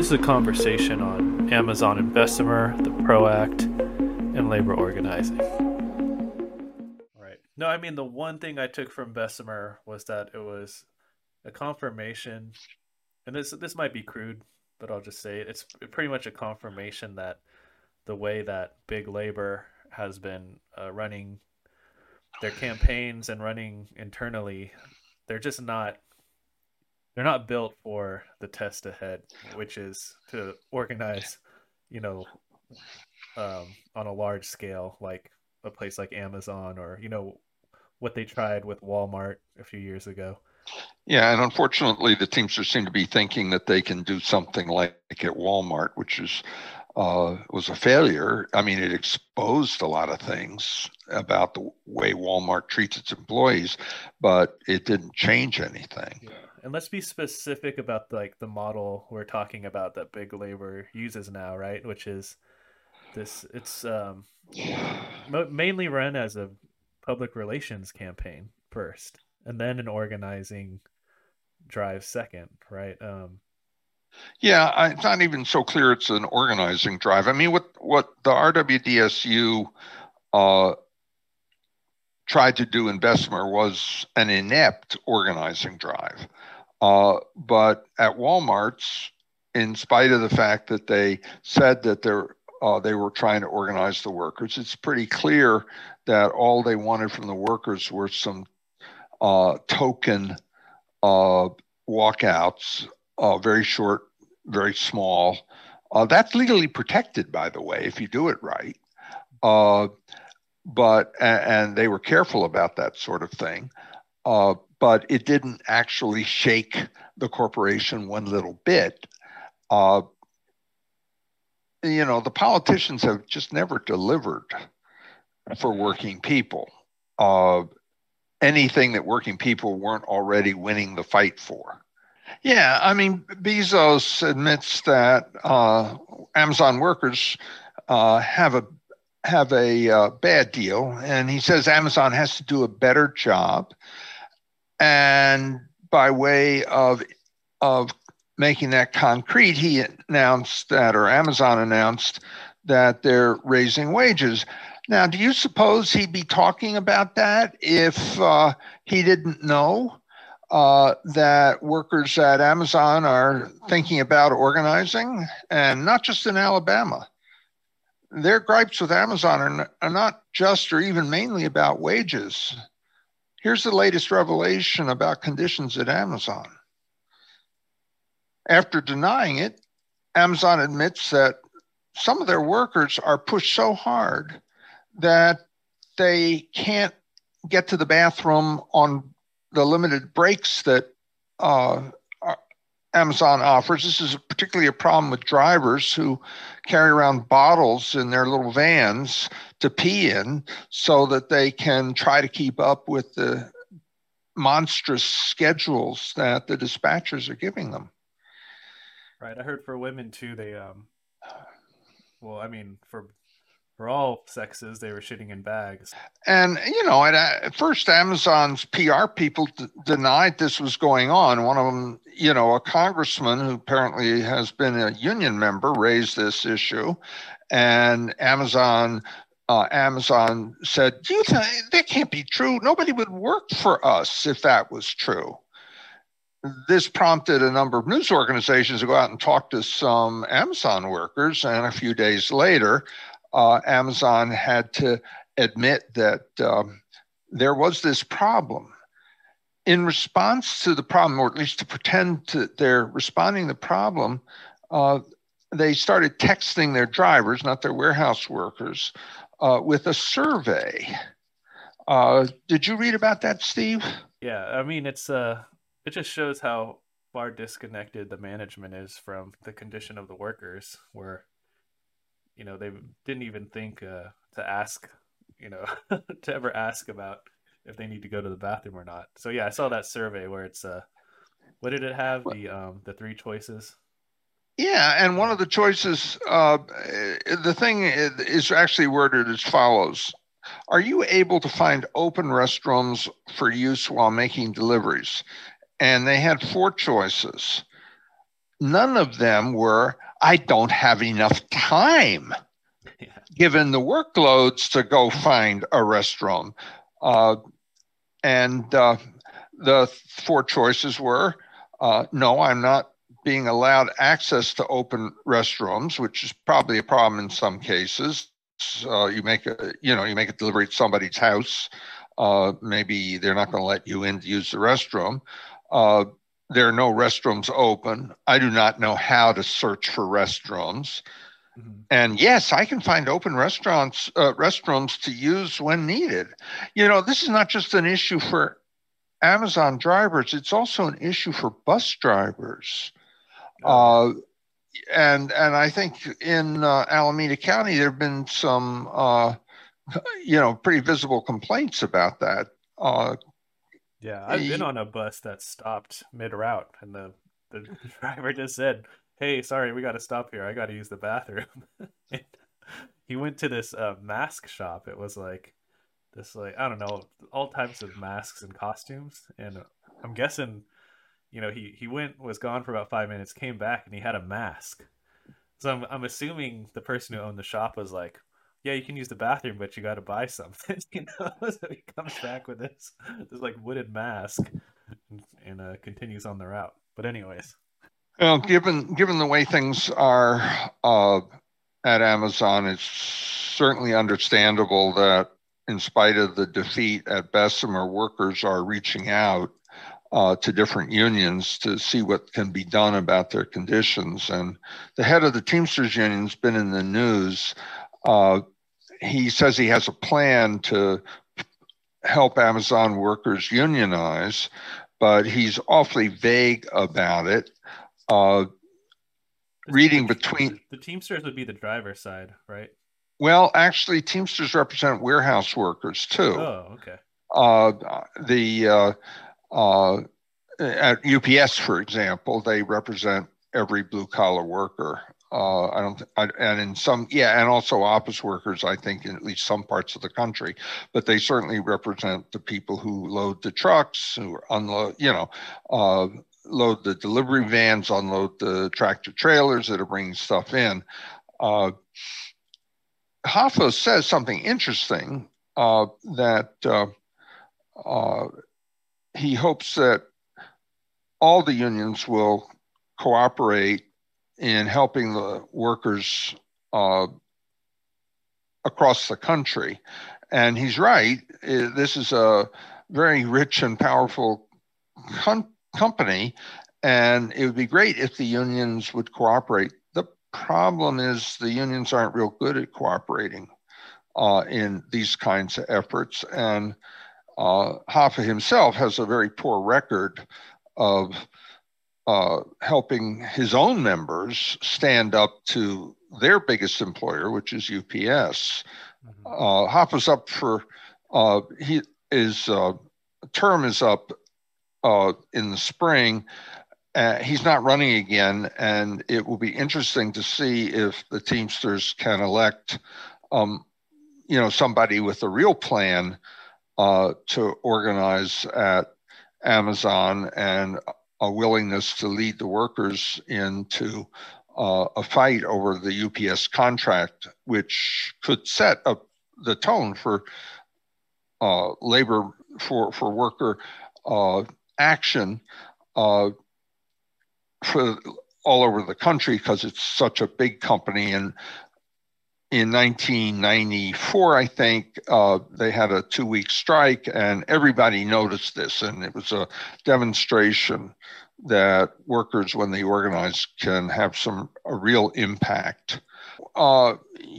This is a conversation on Amazon and Bessemer, the PRO Act, and labor organizing. Right. No, I mean, the one thing I took from Bessemer was that it was a confirmation, and this this might be crude, but I'll just say it. It's pretty much a confirmation that the way that big labor has been uh, running their campaigns and running internally, they're just not they're not built for the test ahead, which is to organize, you know, um, on a large scale, like a place like Amazon or you know what they tried with Walmart a few years ago. Yeah, and unfortunately, the Teamsters seem to be thinking that they can do something like at Walmart, which is uh, was a failure. I mean, it exposed a lot of things about the way Walmart treats its employees, but it didn't change anything. Yeah and let's be specific about like the model we're talking about that big labor uses now right? Which is this it's um mainly run as a public relations campaign first and then an organizing drive second right? Um yeah it's not even so clear it's an organizing drive. I mean what what the RWDSU uh tried to do in Bessemer was an inept organizing drive. Uh, but at Walmart's, in spite of the fact that they said that they're uh, they were trying to organize the workers, it's pretty clear that all they wanted from the workers were some uh, token uh, walkouts, uh, very short, very small. Uh, that's legally protected, by the way, if you do it right but and they were careful about that sort of thing. But it didn't actually shake the corporation one little bit. Uh, you know, the politicians have just never delivered for working people. Uh, anything that working people weren't already winning the fight for. Yeah, I mean, Bezos admits that uh, Amazon workers uh, have a have a uh, bad deal, and he says Amazon has to do a better job. And by way of of making that concrete, he announced that, or Amazon announced that they're raising wages. Now, do you suppose he'd be talking about that if uh, he didn't know uh, that workers at Amazon are thinking about organizing, and not just in Alabama? their gripes with Amazon are, are not just or even mainly about wages. Here's the latest revelation about conditions at Amazon. After denying it, Amazon admits that some of their workers are pushed so hard that they can't get to the bathroom on the limited breaks that uh, Amazon offers. This is particularly a problem with drivers who carry around bottles in their little vans to pee in so that they can try to keep up with the monstrous schedules that the dispatchers are giving them. Right. I heard for women too, they, um, well, I mean, for for all sexes, they were shitting in bags. And, you know, at, at first, Amazon's PR people d- denied this was going on. One of them, you know, a congressman who apparently has been a union member raised this issue. And Amazon uh, Amazon said, "Do you think that can't be true? Nobody would work for us if that was true." This prompted a number of news organizations to go out and talk to some Amazon workers, and a few days later, uh, Amazon had to admit that um, there was this problem. In response to the problem, or at least to pretend that they're responding to the problem, uh, they started texting their drivers, not their warehouse workers, uh, with a survey. Uh, did you read about that, Steve? Yeah, I mean, it's uh, it just shows how far disconnected the management is from the condition of the workers, where you know they didn't even think uh, to ask you know to ever ask about if they need to go to the bathroom or not. So yeah i saw that survey where it's uh what did it have? The um the three choices? Yeah and one of the choices uh the thing is actually worded as follows. Are you able to find open restrooms for use while making deliveries? And they had four choices. None of them were, I don't have enough time, yeah. given the workloads to go find a restroom. Uh, and uh, the four choices were uh, no, I'm not being allowed access to open restrooms, which is probably a problem in some cases. Uh, you make a you know you make a delivery at somebody's house. Uh, maybe they're not going to let you in to use the restroom. Uh, there are no restrooms open. I do not know how to search for restrooms. Mm-hmm. And yes, I can find open restaurants, uh, restrooms to use when needed. You know, this is not just an issue for Amazon drivers; it's also an issue for bus drivers. Uh, and and I think in uh, Alameda County there have been some, uh, you know, pretty visible complaints about that. Yeah, I've been on a bus that stopped mid route, and the the driver just said, "Hey, sorry, we got to stop here. I got to use the bathroom." he went to this uh, mask shop. It was like this, like I don't know, all types of masks and costumes, and I'm guessing, you know, he he went was gone for about five minutes, came back, and he had a mask. So I'm I'm assuming the person who owned the shop was like, yeah, you can use the bathroom, but you got to buy something. you know, so he comes back with this this like wooden mask and, and uh, continues on the route. But anyways, well, given given the way things are uh, at Amazon, it's certainly understandable that, in spite of the defeat at Bessemer, workers are reaching out uh, to different unions to see what can be done about their conditions. And the head of the Teamsters Union has been in the news uh, he says he has a plan to help Amazon workers unionize, but he's awfully vague about it. Uh, reading between the Teamsters would be the driver side, right? Well, actually, Teamsters represent warehouse workers too. Oh, okay. Uh, the uh, uh, at UPS, for example, they represent every blue collar worker. Uh, I don't, I, and in some, yeah, and also office workers, I think, in at least some parts of the country, but they certainly represent the people who load the trucks, who unload, you know, uh, load the delivery vans, unload the tractor trailers that are bringing stuff in. Uh, Hoffa says something interesting uh, that uh, uh, he hopes that all the unions will cooperate in helping the workers uh, across the country. And he's right. This is a very rich and powerful com- company, and it would be great if the unions would cooperate. The problem is the unions aren't real good at cooperating uh, in these kinds of efforts. And uh, Hoffa himself has a very poor record of uh, helping his own members stand up to their biggest employer, which is UPS. Mm-hmm. Uh, Hoffa's up for uh, he is uh, term is up uh, in the spring. Uh, he's not running again, and it will be interesting to see if the Teamsters can elect, um, you know, somebody with a real plan uh, to organize at Amazon and a willingness to lead the workers into uh, a fight over the UPS contract, which could set up the tone for uh, labor for for worker uh, action uh, for all over the country because it's such a big company and in 1994, I think, uh, they had a two week strike, and everybody noticed this. And it was a demonstration that workers, when they organize, can have some a real impact. Uh,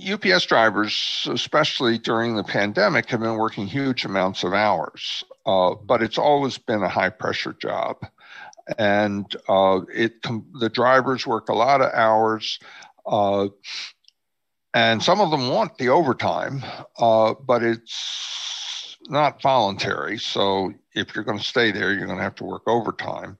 UPS drivers, especially during the pandemic, have been working huge amounts of hours, uh, but it's always been a high pressure job. And uh, it the drivers work a lot of hours. And some of them want the overtime, uh, but it's not voluntary. So if you're going to stay there, you're going to have to work overtime.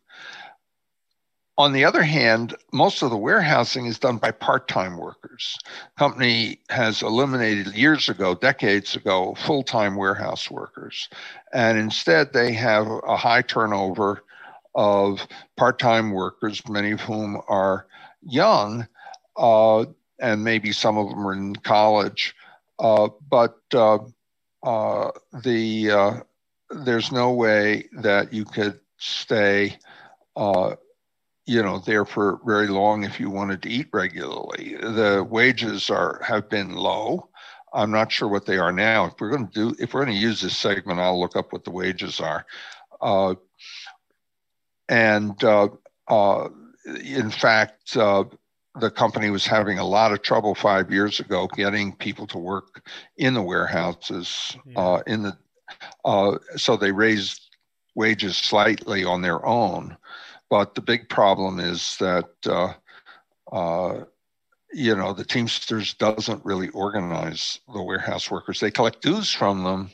On the other hand, most of the warehousing is done by part-time workers. Company has eliminated years ago, decades ago, full-time warehouse workers, and instead they have a high turnover of part time workers, many of whom are young, uh, and maybe some of them are in college. Uh, but uh, uh, the uh, there's no way that you could stay you know there for very long if you wanted to eat regularly. The wages are have been low. I'm not sure what they are now. If we're going to do if we're going to use this segment i'll look up what the wages are. Uh, and uh, uh, in fact uh, the company was having a lot of trouble five years ago getting people to work in the warehouses yeah. Uh, in the uh, so they raised wages slightly on their own but the big problem is that uh, uh, you know the Teamsters doesn't really organize the warehouse workers. They collect dues from them,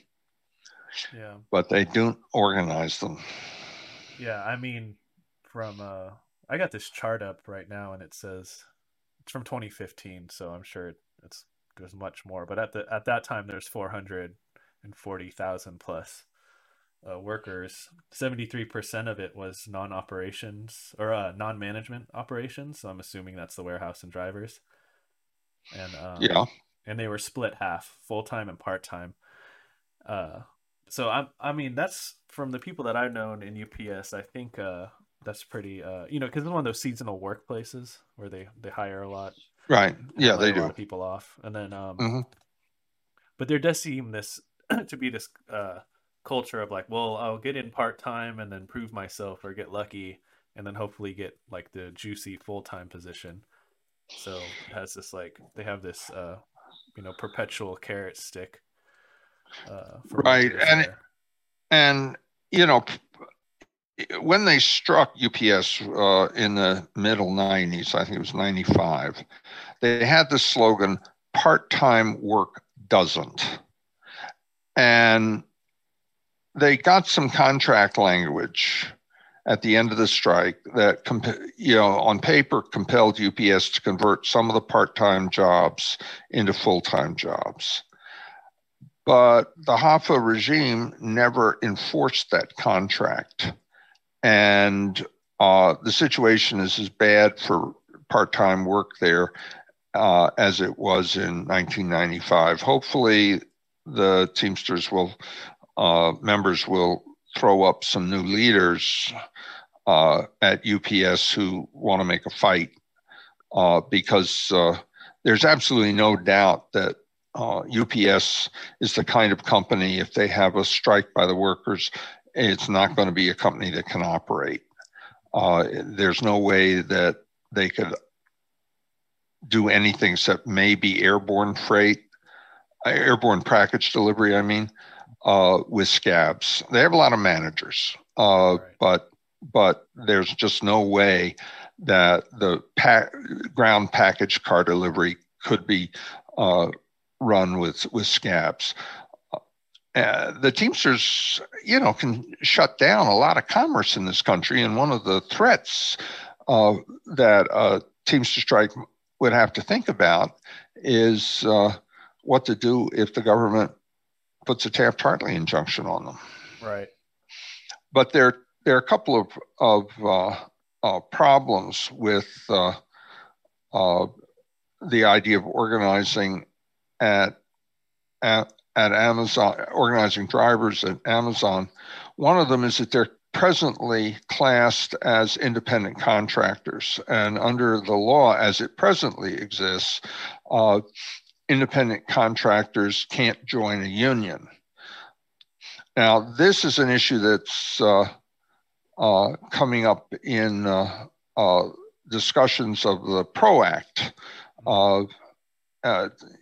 yeah, but they don't organize them. Yeah, I mean, from uh, I got this chart up right now, and it says it's from 2015, so I'm sure it's there's much more. But at the at that time, there's 440,000 plus uh, workers, 73% of it was non operations or uh, non management operations. So I'm assuming that's the warehouse and drivers. And um, yeah. And they were split half, full time and part time. Uh, so I, I mean, that's from the people that I've known in UPS. I think uh, that's pretty, uh, you know, because it's one of those seasonal workplaces where they they hire a lot. Right. Yeah, they, do. Lot of people off, and then, um, mm-hmm. but there does seem this to be this uh, culture of like, well, I'll get in part time and then prove myself or get lucky and then hopefully get like the juicy full time position. So it has this like they have this uh you know perpetual carrot stick. Uh, right, and and you know when they struck UPS uh, in the middle 90s, I think it was 95, they had the slogan part time work doesn't. And they got some contract language at the end of the strike that, you know, on paper compelled UPS to convert some of the part-time jobs into full-time jobs. But the Hoffa regime never enforced that contract. And uh, the situation is as bad for part time work there uh, as it was in 1995. Hopefully, the Teamsters will uh, members will throw up some new leaders uh, at UPS who want to make a fight uh, because uh, there's absolutely no doubt that UPS uh, is the kind of company, if they have a strike by the workers, it's not going to be a company that can operate. Uh, there's no way that they could do anything except maybe airborne freight, airborne package delivery, I mean uh, with scabs. They have a lot of managers, uh, right. but but there's just no way that the pa- ground package car delivery could be uh, run with with scabs. Uh, the Teamsters, you know, can shut down a lot of commerce in this country, and one of the threats uh, that a Teamster strike would have to think about is uh, what to do if the government puts a Taft Hartley injunction on them. Right. But there, there are a couple of, of uh, uh, problems with uh, uh the idea of organizing at, at, at Amazon, organizing drivers at Amazon. One of them is that they're presently classed as independent contractors. And under the law as it presently exists, uh, independent contractors can't join a union. Now, this is an issue that's uh, uh, coming up in uh, uh discussions of the PRO Act. Uh,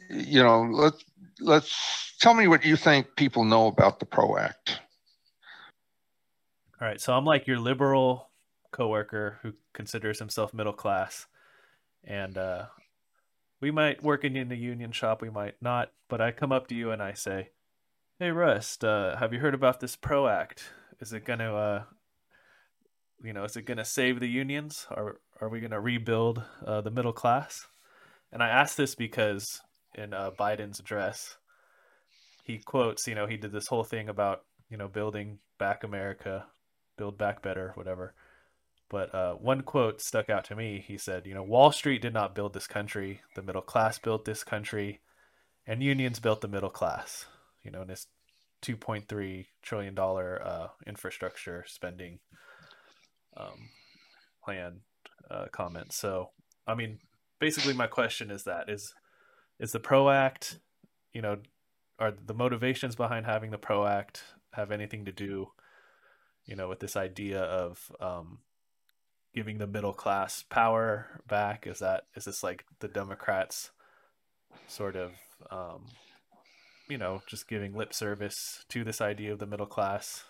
you know, let's let's tell me what you think people know about the PRO Act. All right, so I'm like your liberal coworker who considers himself middle class, and uh, we might work in the union shop, we might not, but I come up to you and I say, "Hey, Rust, uh, have you heard about this Pro Act? Is it going to, uh, you know, is it going to save the unions? Or are we going to rebuild uh, the middle class?" And I ask this because in uh, Biden's address, he quotes, you know, he did this whole thing about, you know, building back America, build back better, whatever. But uh, one quote stuck out to me. He said, "You know, Wall Street did not build this country. The middle class built this country, and unions built the middle class. You know, in this 2.3 trillion dollar uh, infrastructure spending um, plan uh, comment. So, I mean, basically, my question is that is is the PRO Act, you know, are the motivations behind having the PRO Act have anything to do, you know, with this idea of um, giving the middle class power back? Is that is this like the Democrats sort of um, you know just giving lip service to this idea of the middle class?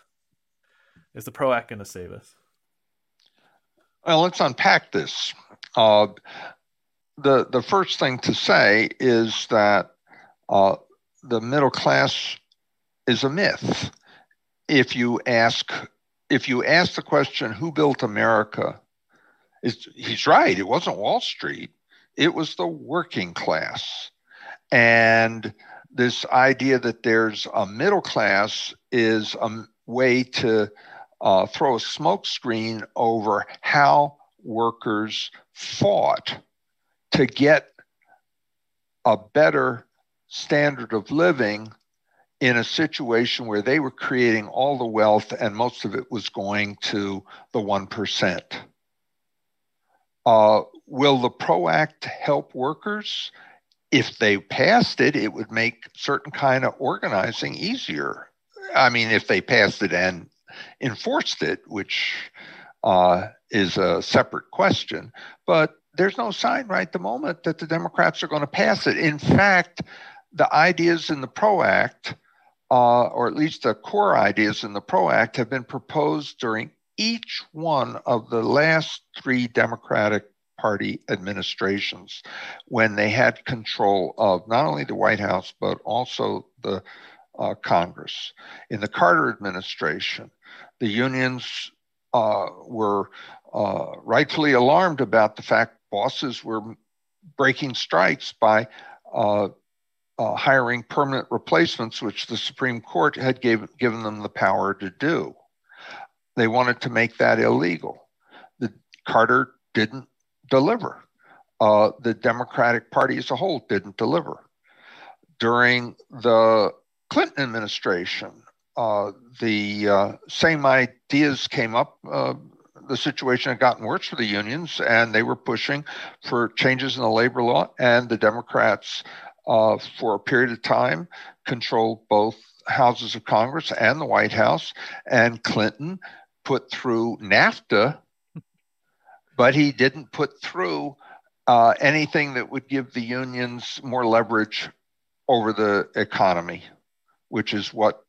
Is the PRO Act going to save us? Well, let's unpack this. Uh, the the first thing to say is that uh, the middle class is a myth. If you ask if you ask the question who built America, he's right. It wasn't Wall Street. It was the working class, and this idea that there's a middle class is a way to uh, throw a smokescreen over how workers fought to get a better standard of living in a situation where they were creating all the wealth and most of it was going to the 1%. Uh, will the PRO Act help workers? If they passed it, it would make certain kind of organizing easier. I mean, if they passed it and enforced it, which uh, is a separate question. But there's no sign right the moment that the Democrats are going to pass it. In fact, the ideas in the PRO Act, uh, or at least the core ideas in the PRO Act, have been proposed during each one of the last three Democratic Party administrations when they had control of not only the White House, but also the uh, Congress. In the Carter administration, the unions uh, were uh, rightfully alarmed about the fact bosses were breaking strikes by uh, uh, hiring permanent replacements, which the Supreme Court had gave, given them the power to do. They wanted to make that illegal. The Carter didn't deliver. Uh, the Democratic Party as a whole didn't deliver. During the Clinton administration, uh, the uh, same ideas came up. The situation had gotten worse for the unions, and they were pushing for changes in the labor law. And the Democrats, uh, for a period of time, controlled both houses of Congress and the White House. And Clinton put through NAFTA, but he didn't put through uh, anything that would give the unions more leverage over the economy, which is what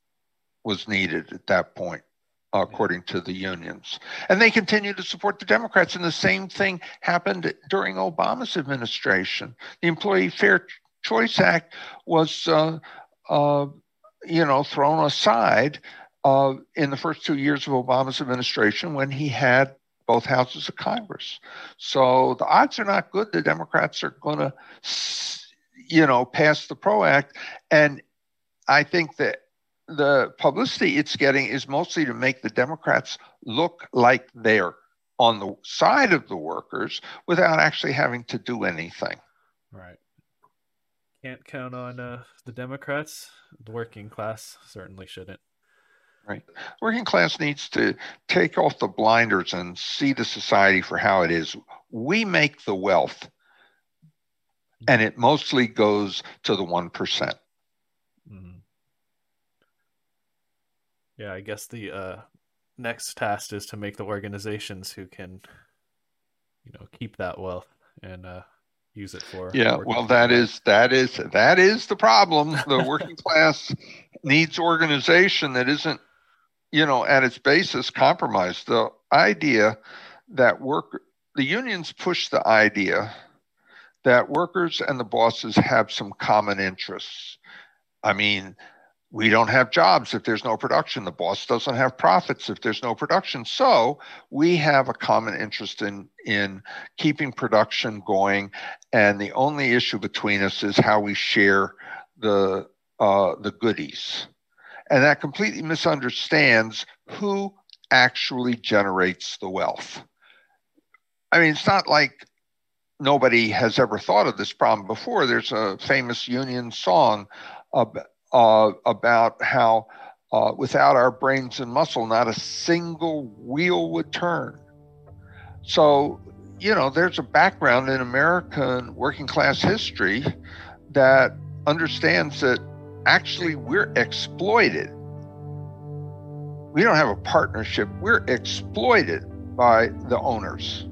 was needed at that point, according to the unions. And they continue to support the Democrats. And the same thing happened during Obama's administration. The Employee Free Choice Act was, uh, uh, you know, thrown aside uh, in the first two years of Obama's administration when he had both houses of Congress. So the odds are not good. The Democrats are going to, you know, pass the PRO Act. And I think that the publicity it's getting is mostly to make the Democrats look like they're on the side of the workers without actually having to do anything. Right. Can't count on uh, the Democrats. The working class certainly shouldn't. Right. Working class needs to take off the blinders and see the society for how it is. We make the wealth, and it mostly goes to the 1%. Mm-hmm yeah, I guess the uh, next task is to make the organizations who can, you know, keep that wealth and uh, use it for. Yeah, well, that is that is that is the problem. The working class needs organization that isn't, you know, at its basis compromised. The idea that work the unions push the idea that workers and the bosses have some common interests. I mean, we don't have jobs if there's no production. The boss doesn't have profits if there's no production. So we have a common interest in in keeping production going, and the only issue between us is how we share the uh, the goodies, and that completely misunderstands who actually generates the wealth. I mean, it's not like nobody has ever thought of this problem before. There's a famous Union song uh, about how uh, without our brains and muscle, not a single wheel would turn. So, you know, there's a background in American working class history that understands that actually we're exploited. We don't have a partnership, we're exploited by the owners.